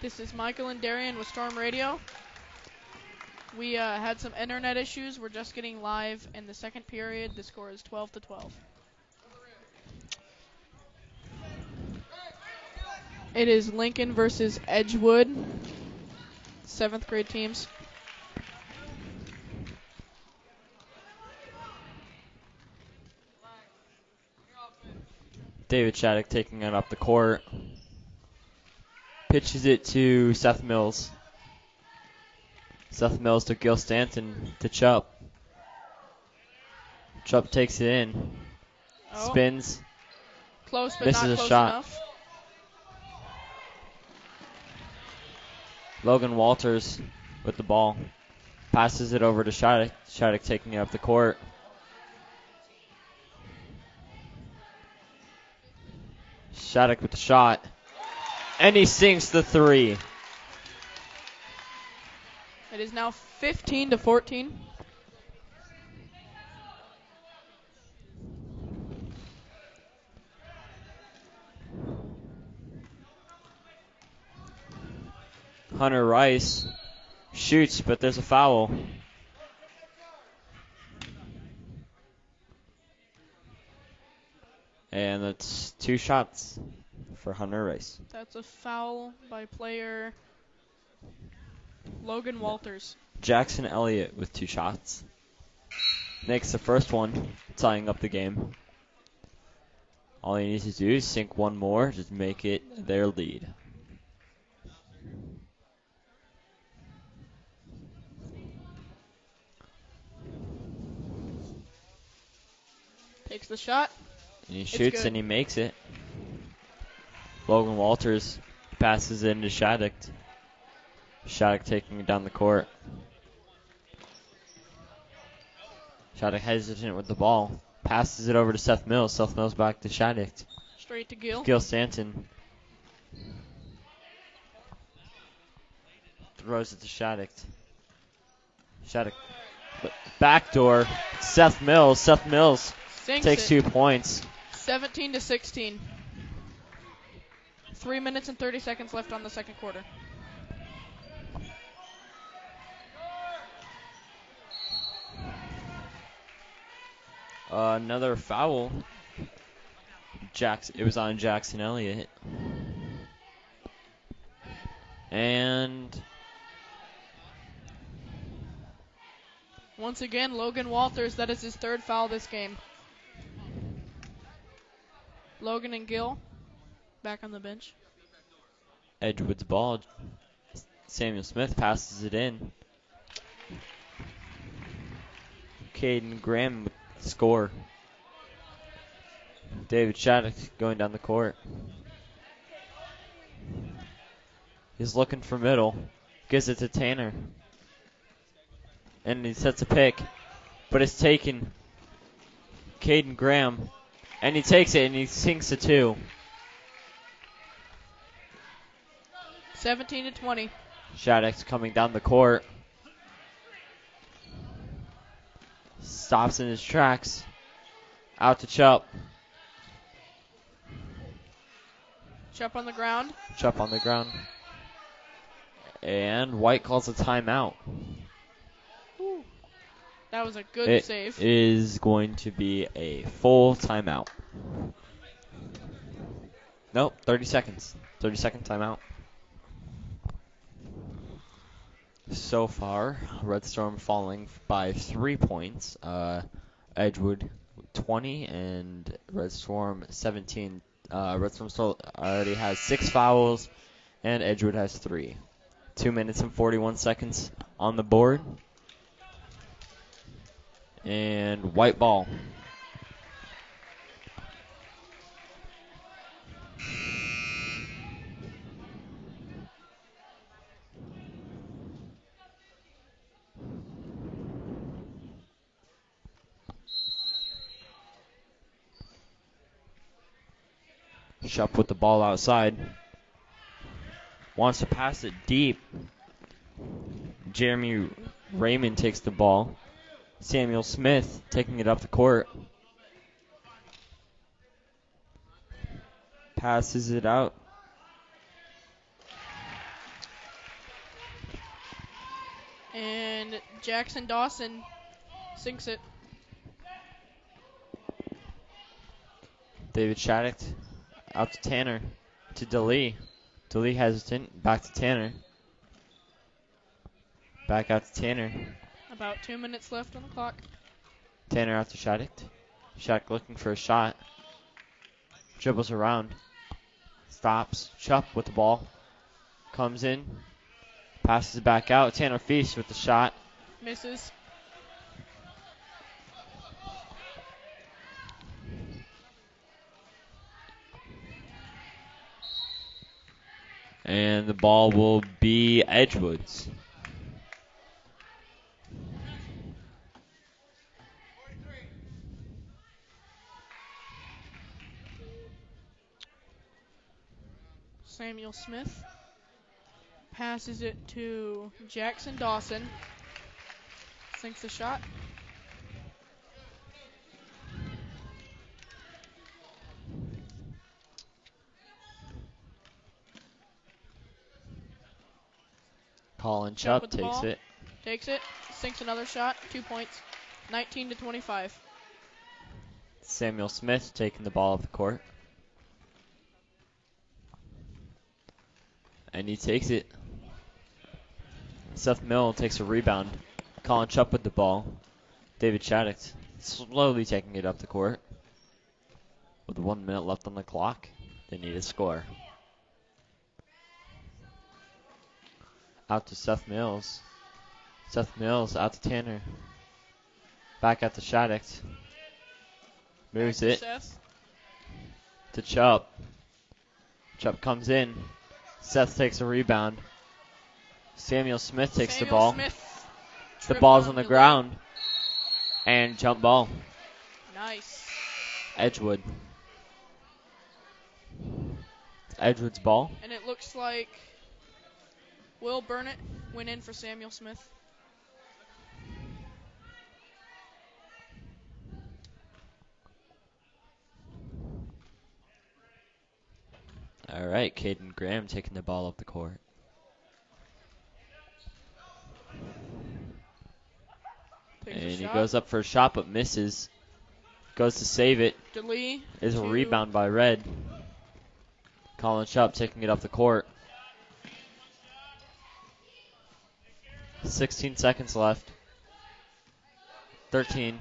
This is Michael and Darian with Storm Radio. We uh, had some internet issues. We're just getting live in the second period. The score is 12 to 12. It is Lincoln versus Edgewood. Seventh grade teams. David Shattuck taking it up the court. Pitches it to Seth Mills. Seth Mills to Gil Stanton to Chubb. Chubb takes it in. Oh, Spins. close, but misses not a shot. enough. Logan Walters with the ball. Passes it over to Shattuck. Shattuck taking it up the court. Shattuck with the shot. And he sinks the three. It is now 15 to 14. Hunter Rice shoots, but there's a foul. And that's two shots for Hunter Rice. That's a foul by player Logan Walters. Jackson Elliott with two shots. Makes the first one, tying up the game. All he needs to do is sink one more to make it their lead. Takes the shot. And he shoots and he makes it. Logan Walters passes it into Shattuck. Shattuck taking it down the court. Shattuck hesitant with the ball. Passes it over to Seth Mills. Seth Mills back to Shattuck. Straight to Gill. Gil Stanton. Throws it to Shattuck. Shattuck. Backdoor. Seth Mills. Seth Mills Sinks takes it. two points. 17 to 16. Three minutes and 30 seconds left on the second quarter. Uh, another foul. Jackson. It was on Jackson Elliott. And Once again, Logan Walters, that is his third foul this game. Logan and Gil back on the bench. Edgewood's ball. Samuel Smith passes it in. Caden Graham score. David Shattuck going down the court. He's looking for middle. Gives it to Tanner. And he sets a pick. But it's taken. Caden Graham. And he takes it and he sinks a two. 17 to 20. Shattuck's coming down the court. Stops in his tracks. Out to Chupp. Chupp on the ground. Chupp on the ground. And White calls a timeout. Ooh. That was a good It save. is going to be a full timeout. Nope, 30 seconds. 30 second timeout. So far, Red Storm falling by three points. Uh, Edgewood 20 and Red Storm 17. Uh, Red Storm still already has six fouls, and Edgewood has three. Two minutes and 41 seconds on the board. And white ball. Bishop with the ball outside. Wants to pass it deep. Jeremy Raymond takes the ball. Samuel Smith taking it up the court. Passes it out. And Jackson Dawson sinks it. David Shattuck out to Tanner. To DeLee. DeLee hesitant. Back to Tanner. Back out to Tanner. About two minutes left on the clock. Tanner out to Shattuck. Shattuck looking for a shot. Dribbles around. Stops. Chupp with the ball. Comes in. Passes it back out. Tanner Feast with the shot. Misses. And the ball will be Edgewood's. Samuel Smith passes it to Jackson Dawson. Sinks the shot. Colin Chupp Chupp with the takes ball. it. Takes it. Sinks another shot. Two points. 19 to 25. Samuel Smith taking the ball off the court. And he takes it. Seth Mill takes a rebound. Colin Chup with the ball. David Shattuck slowly taking it up the court. With one minute left on the clock, they need a score. Out to Seth Mills. Seth Mills out to Tanner. Back out to Shattuck. Moves it Seth. to Chupp. Chupp comes in. Seth takes a rebound. Samuel Smith takes the ball. Smith the ball's on the the ground. And jump ball. Nice. Edgewood. It's Edgewood's ball. And it looks like Will Burnett went in for Samuel Smith. All right, Caden Graham taking the ball up the court. Takes And he goes up for a shot but misses. Goes to save it. DeLee. Is a rebound by Red. Colin Chupp taking it off the court. 16 seconds left. 13.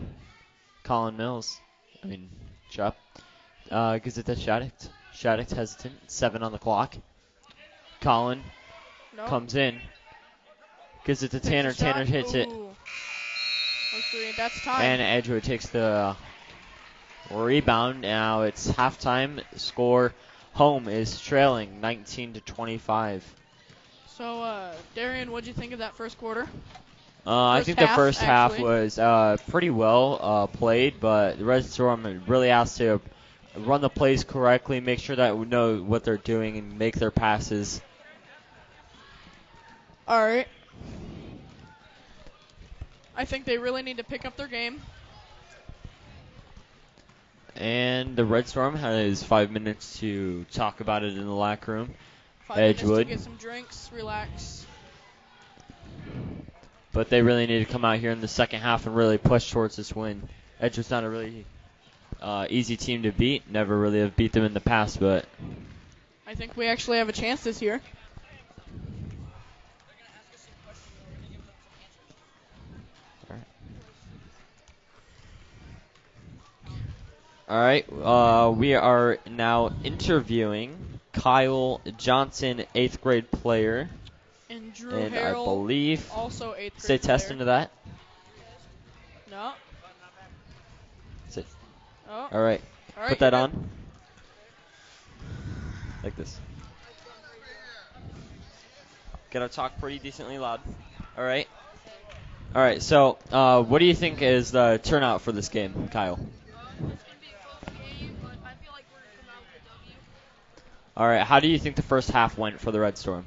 Colin Mills. I mean, Chupp. Uh, gives it to Shattuck. Shattuck hesitant. Seven on the clock. Colin No. comes in. Gives it to Tanner. Tanner hits it. Ooh. Look three. That's time. And Edgewood takes the rebound. Now it's halftime. Score home is trailing 19 to 25. So, uh, Darian, what'd you think of that first quarter? Uh, I First think the half, first half was uh, pretty well uh, played, but the Red Storm really has to run the plays correctly, make sure that we know what they're doing, and make their passes. All right. I think they really need to pick up their game. And the Red Storm has five minutes to talk about it in the locker room. Five Edgewood. get some drinks, relax. But they really need to come out here in the second half and really push towards this win. Edgewood's not a really uh, easy team to beat. Never really have beat them in the past, but I think we actually have a chance this year. all right. Uh, we are now interviewing Kyle Johnson, eighth grade player, And Drew and I believe also eighth grade say test player. into that. No. Say- Oh. All right. All right, Put that on. Like this. Gotta talk pretty decently loud. All right. All right. So, uh, what do you think is the turnout for this game, Kyle? Um, it's gonna be a close game, but I feel like we're gonna come out with a W. All right. How do you think the first half went for the Red Storm? Um,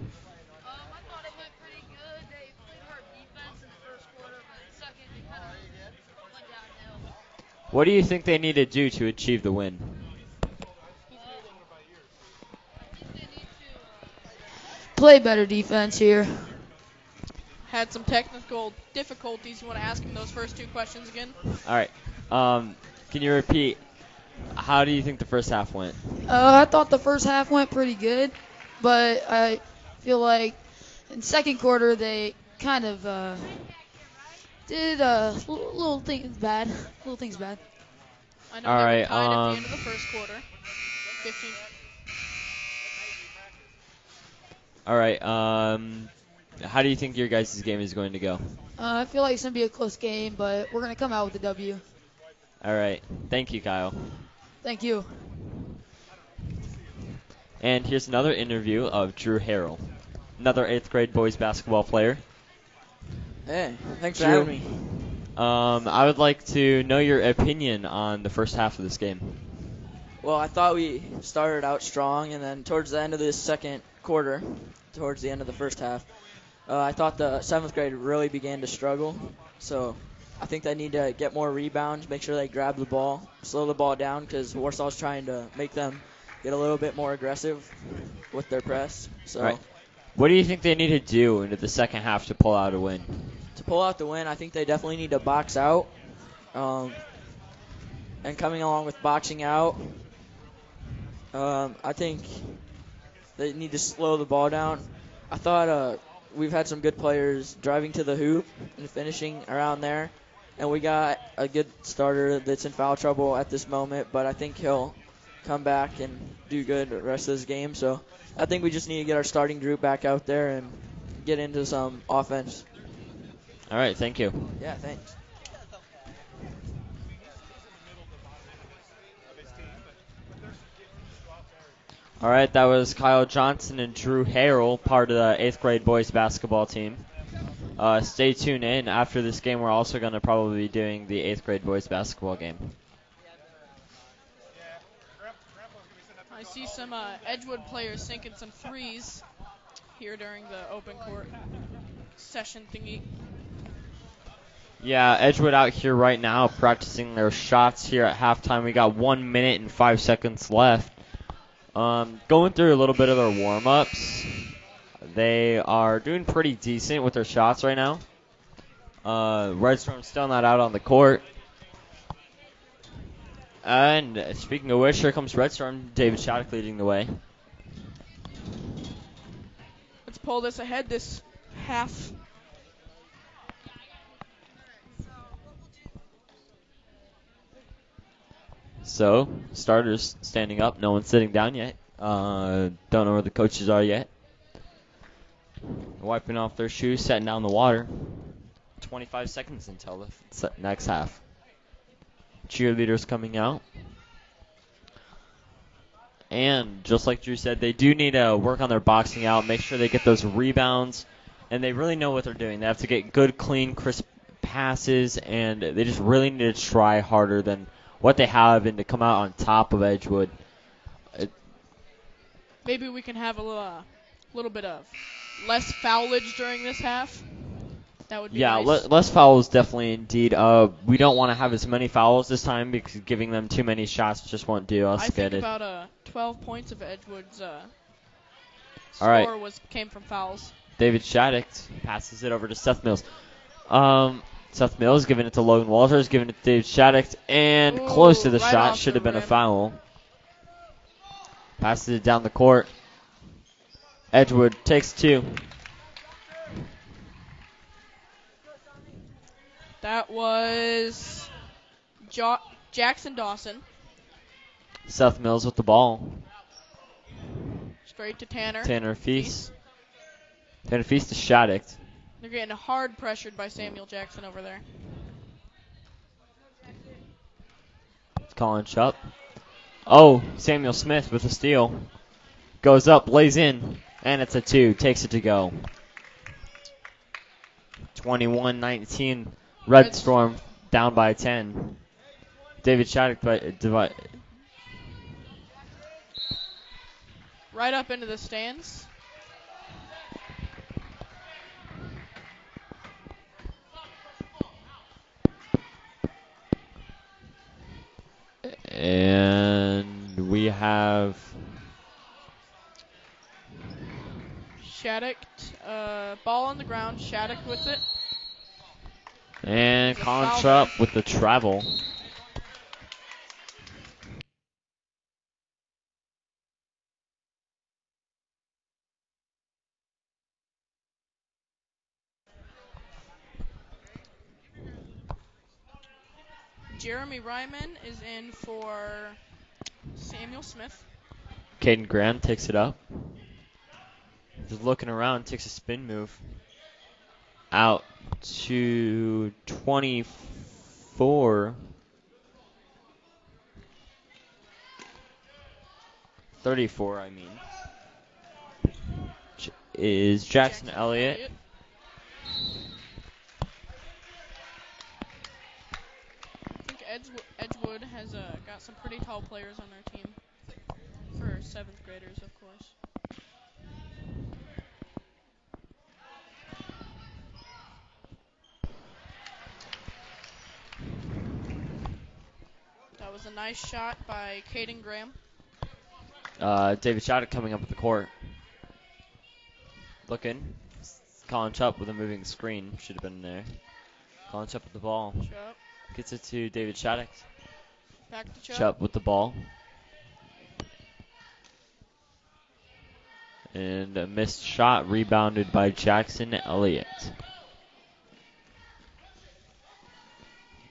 I thought it went pretty good. They played hard defense in the first quarter, but in the second they kind of went downhill. What do you think they need to do to achieve the win? I think they need to. Uh, Play better defense here. had some technical difficulties. You want to ask him those first two questions again? All right. Um, can you repeat? How do you think the first half went? Uh, I thought the first half went pretty good, but I feel like in second quarter they kind of uh, did uh, l- little things bad. Little things bad. I know All they right, were tied at um, the end of the first quarter. 15. All right. Um, how do you think your guys' game is going to go? Uh, I feel like it's gonna be a close game, but we're gonna come out with a W. All right. Thank you, Kyle. Thank you. And here's another interview of Drew Harrell, another eighth grade boys basketball player. Hey, thanks for having me. Um, I would like to know your opinion on the first half of this game. Well, I thought we started out strong, and then towards the end of this second quarter, towards the end of the first half, uh, I thought the seventh grade really began to struggle. So I think they need to get more rebounds, make sure they grab the ball, slow the ball down, because Warsaw's trying to make them get a little bit more aggressive with their press. So Right. What do you think they need to do into the second half to pull out a win? to pull out the win, I think they definitely need to box out. Um, and coming along with boxing out, um, I think they need to slow the ball down. I thought uh, we've had some good players driving to the hoop and finishing around there, and we got a good starter that's in foul trouble at this moment, but I think he'll come back and do good the rest of this game. So I think we just need to get our starting group back out there and get into some offense. All right. Thank you. Yeah, thanks. All right, that was Kyle Johnson and Drew Harrell, part of the eighth grade boys basketball team. Uh, stay tuned in. After this game, we're also going to probably be doing the eighth grade boys basketball game. I see some uh, Edgewood players sinking some threes here during the open court session thingy. Yeah, Edgewood out here right now practicing their shots here at halftime. We got one minute and five seconds left. Um, going through a little bit of their warm ups. They are doing pretty decent with their shots right now. Uh, Red Storm's still not out on the court. And speaking of which, here comes Red Storm. David Shattuck leading the way. Let's pull this ahead this half. So, starters standing up. No one's sitting down yet. Uh, don't know where the coaches are yet. Wiping off their shoes, setting down the water. 25 seconds until the next half. Cheerleaders coming out. And just like Drew said, they do need to work on their boxing out, make sure they get those rebounds, and they really know what they're doing. They have to get good, clean, crisp passes, and they just really need to try harder than what they have and to come out on top of Edgewood. Maybe we can have a little, uh, little bit of less foulage during this half. That would be Yeah, nice. le- less fouls definitely indeed. Uh, we don't want to have as many fouls this time because giving them too many shots just won't do us I good. think about uh, 12 points of Edgewood's uh, All right. score was came from fouls. David Shattuck passes it over to Seth Mills. Um, Seth Mills giving it to Logan Walters, giving it to David Shattuck, and Ooh, close to the right shot. Should the have been a foul. Passes it down the court. Edgewood takes two. That was jo- Jackson Dawson. Seth Mills with the ball. Straight to Tanner. Tanner Feast. Tanner Feast to Shattuck. They're getting hard pressured by Samuel Jackson over there. It's Colin Chupp. Oh, Samuel Smith with a steal. Goes up, lays in, and it's a two. Takes it to go. 21-19. Red Red- Storm down by 10. David Shattuck Right up into the stands. and we have Shattuck, uh, ball on the ground. Shattuck with it. And Colin foul with the travel. Jeremy Ryman is in for Samuel Smith. Caden Graham takes it up. Just looking around, takes a spin move. Out to 24. 34, I mean. J- Is Jackson, Elliott. I think Edgewood, Edgewood has uh, got some pretty tall players on their team. For seventh graders, of course. That was a nice shot by Caden Graham. Uh, David Shattuck coming up with the court. Looking. Colin Chupp with a moving screen. Should have been there. Colin Chupp with the ball. Chupp. Gets it to David Shattuck. Back to Chup. Chupp with the ball. And a missed shot rebounded by Jackson Elliott.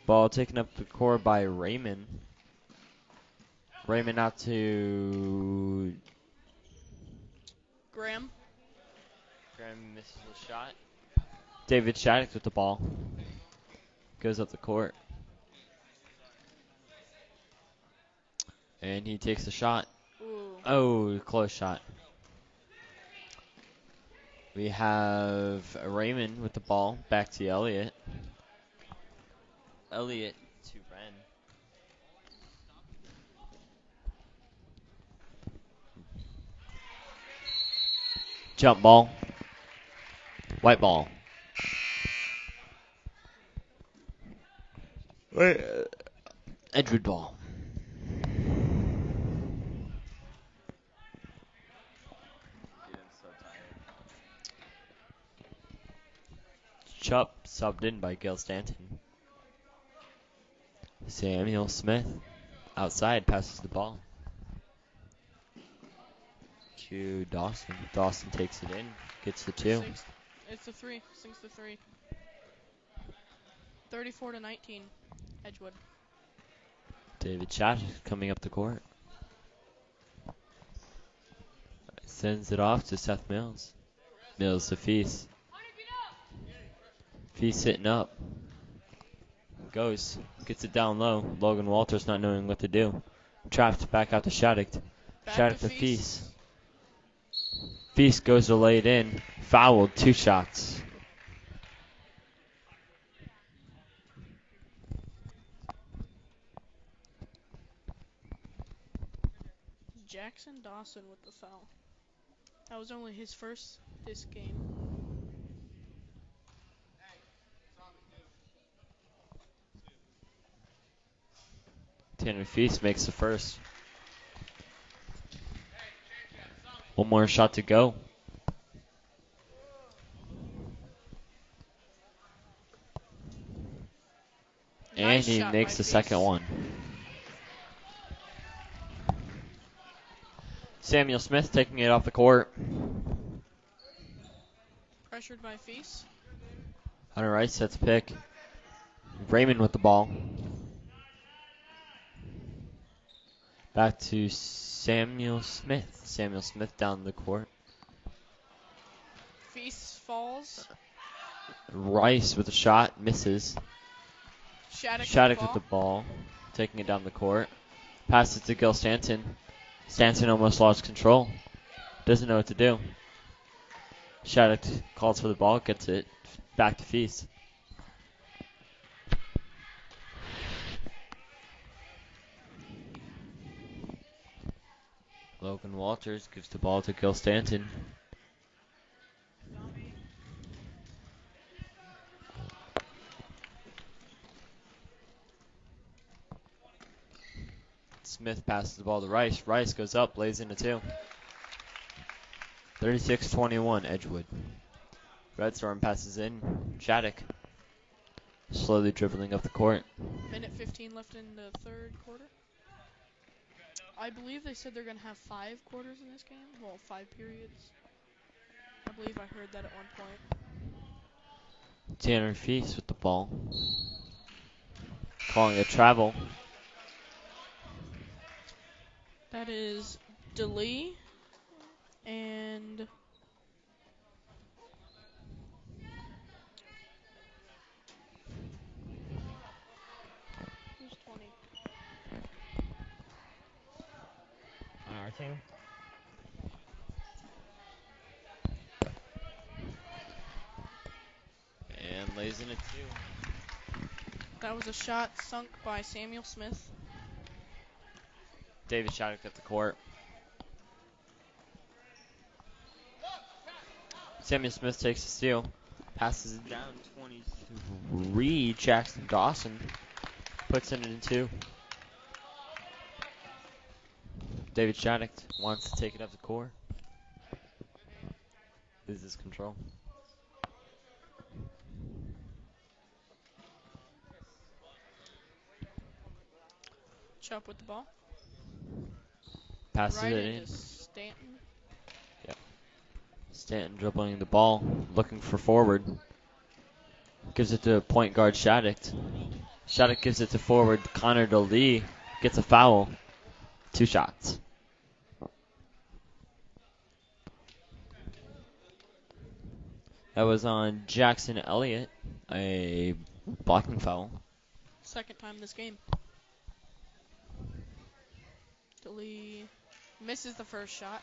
Ball taken up the court by Raymond. Raymond out to Graham. Graham misses the shot. David Shattuck with the ball. Goes up the court. And he takes the shot. Ooh. Oh, close shot. We have Raymond with the ball. Back to Elliot. Elliott to Ren. Jump ball. White ball. Wait. Edgewood ball. Chupp subbed in by Gil Stanton. Samuel Smith outside passes the ball to Dawson. Dawson takes it in, gets the two. Six, it's a three. Sinks the three. 34 to 19. Edgewood. David Shattuck coming up the court. Sends it off to Seth Mills. Mills to Feast. Feast sitting up. Goes. Gets it down low. Logan Walters not knowing what to do. Trapped back out to Shattuck. Back Shattuck to to Feast. Feast. Feast goes to lay it in. Fouled. Two shots. Jackson Dawson with the foul. That was only his first this game. Tanner Feast makes the first. One more shot to go. And he makes the second one. Samuel Smith taking it off the court. Pressured by Feast. Hunter Rice sets pick. Raymond with the ball. Back to Samuel Smith. Samuel Smith down the court. Feast falls. Rice with a shot, misses. Shattuck, Shattuck with with the the ball. taking it down the court. Passes it to Gil Stanton. Stanton almost lost control. Doesn't know what to do. Shattuck calls for the ball, gets it back to Feast. Logan Walters gives the ball to Gil Stanton. Smith passes the ball to Rice. Rice goes up, lays in a two. 36-21 Edgewood. Red Storm passes in. Shattuck slowly dribbling up the court. Minute 15 left in the third quarter. I believe they said they're going to have five quarters in this game. Well, five periods. I believe I heard that at one point. Tanner Feast with the ball. Calling a travel. That is DeLee and who's 20? On our team. And lays in a two. That was a shot sunk by Samuel Smith. David Shattuck at the court. Samuel Smith takes the steal. Passes it down 23. Jackson Dawson puts it in two. David Shattuck wants to take it up the core. Loses control. Chubb with the ball. Passes right it in. Stanton. Stanton dribbling the ball, looking for forward. Gives it to point guard Shattuck. Shattuck gives it to forward Connor DeLee. Gets a foul. Two shots. That was on Jackson Elliott, a blocking foul. Second time this game. DeLee misses the first shot.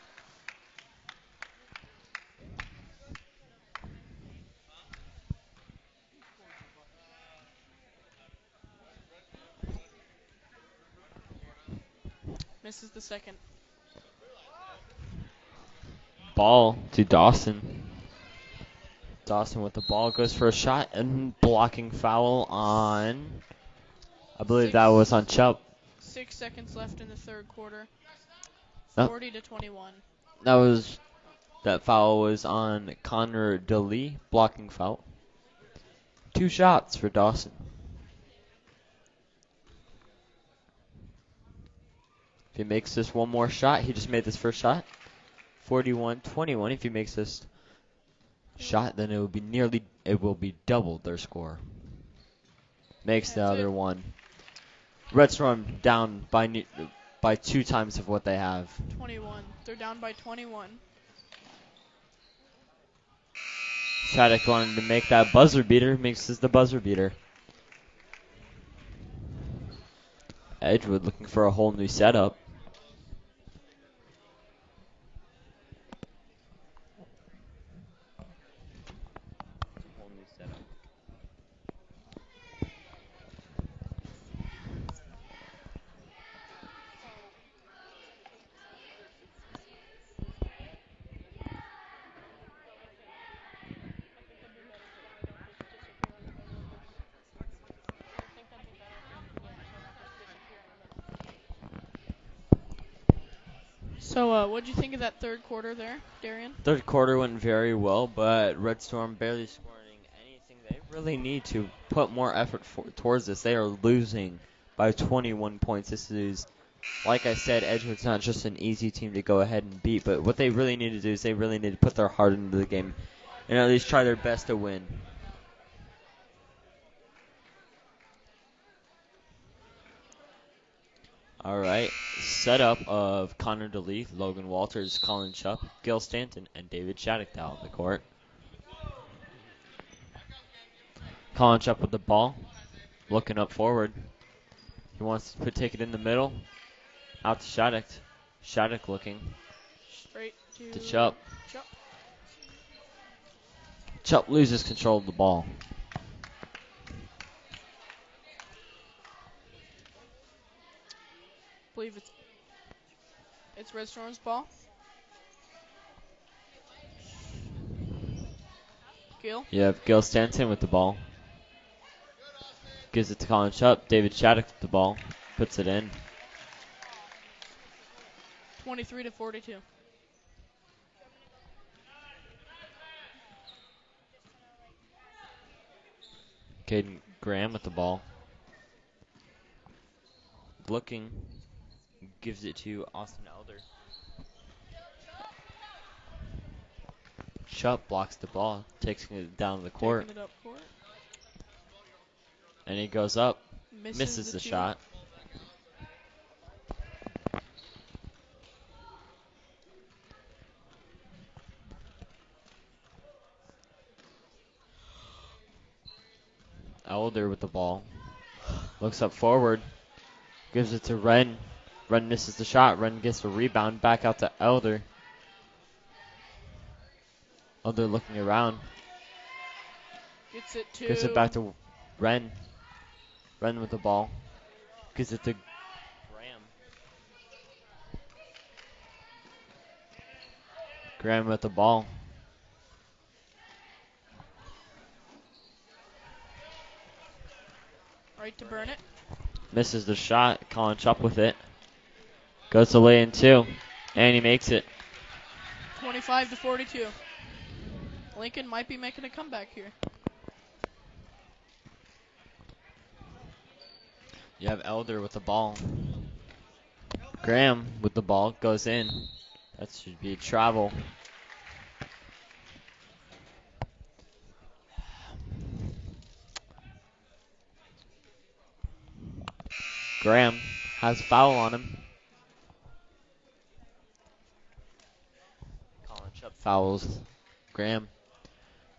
Misses the second. Ball to Dawson. Dawson with the ball goes for a shot and blocking foul on. I believe that was on Chubb. Six seconds left in the third quarter. Oh. 40 to 21. That was that foul was on Connor DeLee, blocking foul. Two shots for Dawson. He makes this one more shot, he just made this first shot. 41-21. If he makes this shot, then it will be nearly it will be double their score. Makes the other one. Red Storm down by ne- by two times of what they have. 21. They're down by 21. Shattuck wanted to make that buzzer beater, makes this the buzzer beater. Edgewood looking for a whole new setup. So, uh, what'd you think of that third quarter there, Darian? Third quarter went very well, but Red Storm barely scoring anything. They really need to put more effort for, towards this. They are losing by 21 points. This is, like I said, Edgewood's not just an easy team to go ahead and beat, but what they really need to do is they really need to put their heart into the game and at least try their best to win. All right, setup of Connor DeLee, Logan Walters, Colin Chupp, Gil Stanton, and David Shattuck down on the court. Colin Chupp with the ball, looking up forward. He wants to put, take it in the middle, out to Shattuck. Shattuck looking Straight to, to Chupp. Chubb. Chupp loses control of the ball. believe it's it's Red Storm's ball. Gil. Yep, Gil Stanton with the ball. Gives it to Colin Chupp. David Shattuck with the ball. Puts it in. 23 to 42. Caden Graham with the ball. Looking. Gives it to Austin Elder. Chupp blocks the ball, takes it down the court, Taking it up court. and he goes up, Misses, misses the two. shot. Elder with the ball. Looks up forward. Gives it to Ren. Ren misses the shot. Run gets the rebound. Back out to Elder. Elder looking around. Gets it to. Gives it back to Ren. Ren with the ball. Gives it to Graham. Graham with the ball. Right to Burnett. Misses the shot. Colin Chupp with it. Goes to lay in two. And he makes it. 25 to 42. Lincoln might be making a comeback here. You have Elder with the ball. Graham with the ball goes in. That should be a travel. Graham has foul on him. Fouls Graham.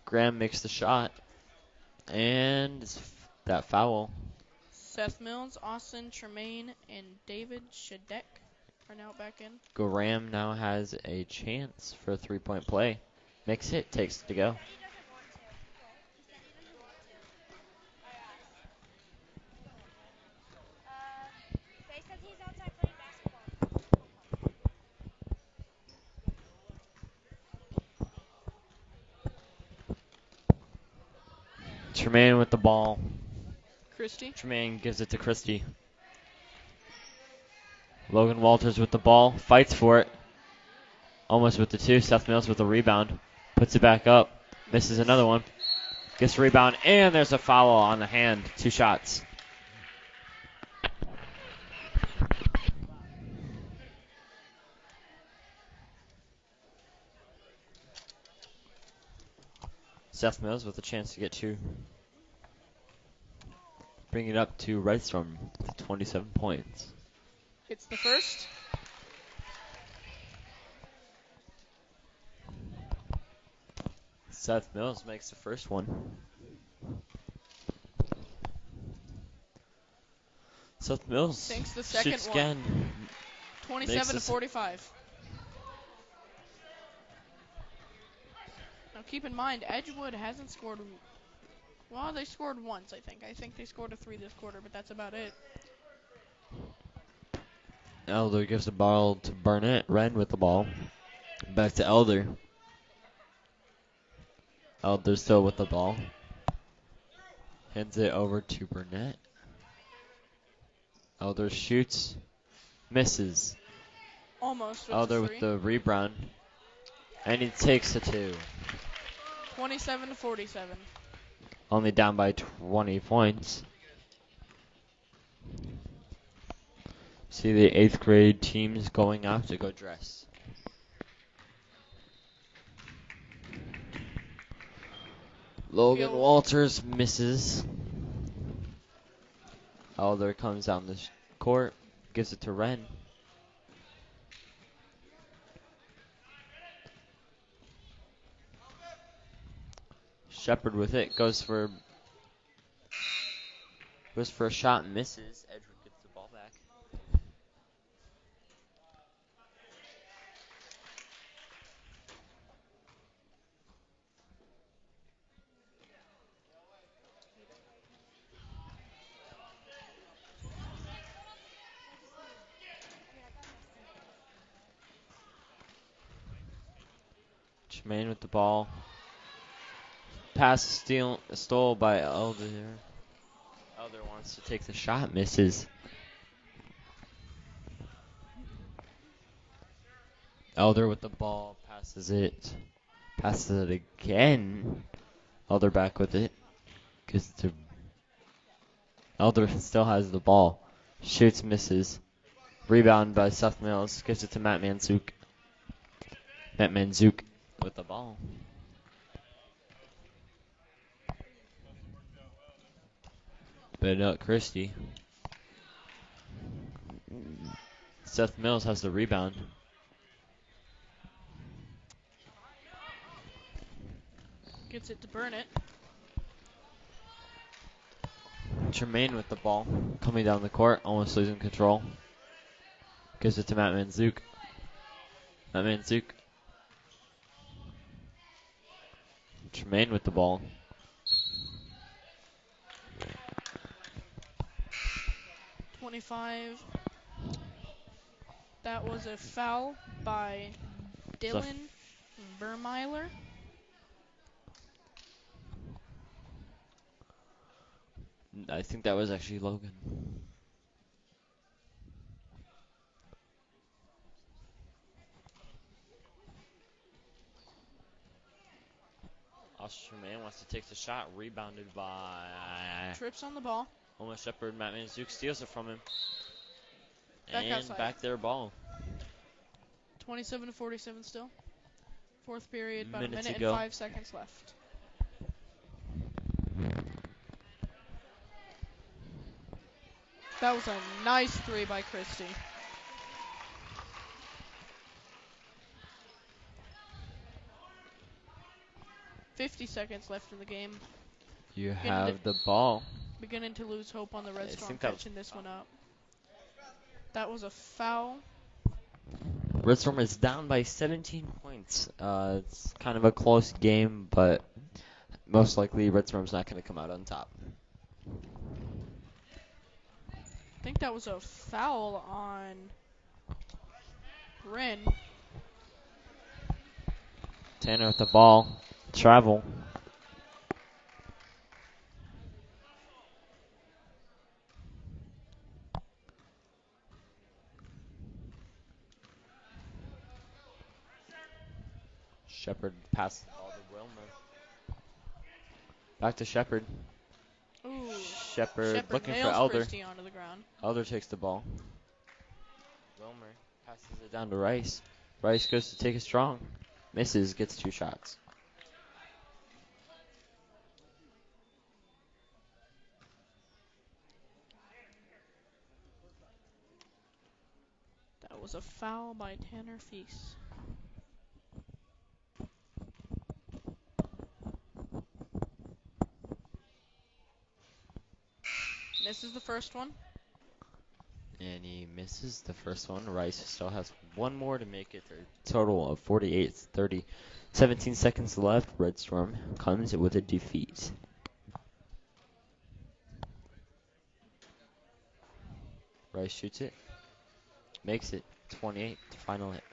Graham makes the shot. And it's that foul. Seth Mills, Austin Tremaine, and David Shattuck are now back in. Graham now has a chance for a three point play. Makes it, takes it to go. They said he's outside playing basketball. Tremaine with the ball. Christie. Tremaine gives it to Christie. Logan Walters with the ball, fights for it. Almost with the two. Seth Mills with the rebound. Puts it back up. Misses another one. Gets the rebound, and there's a foul on the hand. Two shots. Seth Mills with a chance to get two. Bring it up to Red Storm with 27 points. Hits the first. Seth Mills makes the first one. Seth Mills Sinks the second one. again. 27 to 45. Now keep in mind, Edgewood hasn't scored. Well, they scored once, I think. I think they scored a three this quarter, but that's about it. Elder gives the ball to Burnett. Ren with the ball. Back to Elder. Elder still with the ball. Hands it over to Burnett. Elder shoots. Misses. Almost with Elder the with the rebound. And he takes the two. 27 to 47. Only down by 20 points. See the eighth grade teams going out to go dress. Logan Field. Walters misses. Elder comes down the court, gives it to Ren. Shepard with it goes for goes for a shot, and misses. Edgewood gets the ball back. Tremaine with the ball. Pass steal, stole by Elder. Elder wants to take the shot, misses. Elder with the ball, passes it. Passes it again. Elder back with it. Gives it to Elder still has the ball. Shoots, misses. Rebound by Seth Mills. Gives it to Matt Manzuk. Matt Manzuk with the ball. Bennett Christie. Seth Mills has the rebound. Gets it to Burnett. Tremaine with the ball. Coming down the court, almost losing control. Gives it to Matt Manzuk. Matt Manzuk. Tremaine with the ball. Twenty-five. That was a foul by Dylan Vermeiler. I think that was actually Logan. Austin Tremaine wants to take the shot, rebounded by Trips on the ball. Almost Shepard. Matt Manzuk steals it from him. Back and outside. back their ball. 27 to 47 still. Fourth period, about Minute a to minute go. and five seconds left. That was a nice three by Christie. Fifty seconds left in the game. You Getting have the- the ball. Beginning to lose hope on the Red Storm think that was- catching this one up. That was a foul. Red Storm is down by 17 points. Uh, it's kind of a close game, but most likely Red Storm's not going to come out on top. I think that was a foul on Ren. Tanner with the ball. Travel. Shepard passes the ball. Back to Shepard. Ooh. Shepard Shepard looking for Elder. Onto the ground. Elder takes the ball. Wilmer passes it down to Rice. Rice goes to take it strong. Misses, gets two shots. That was a foul by Tanner Feast. Misses the first one. And he misses the first one. Rice still has one more to make it a total of 48 30. 17 seconds left. Red Storm comes with a defeat. Rice shoots it. Makes it 28. Final hit.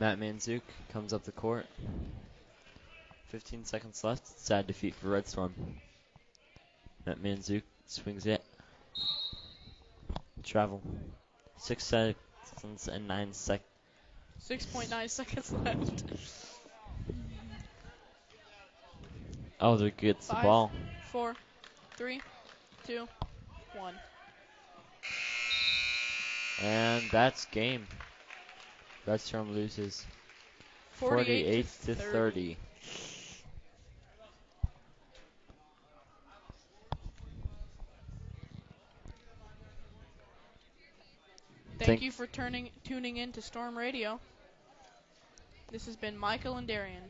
Matt Manzuk comes up the court. 15 seconds left. Sad defeat for Red Storm. Matt Manzuk swings it. Travel. Six seconds and nine sec. 6.9 seconds left. Oh, Elder gets the Five. ball. Four, three, two, one. And that's game. Red Storm loses 48, 48 to 30. Thank, you for turning tuning in to Storm Radio. This has been Michael and Darian.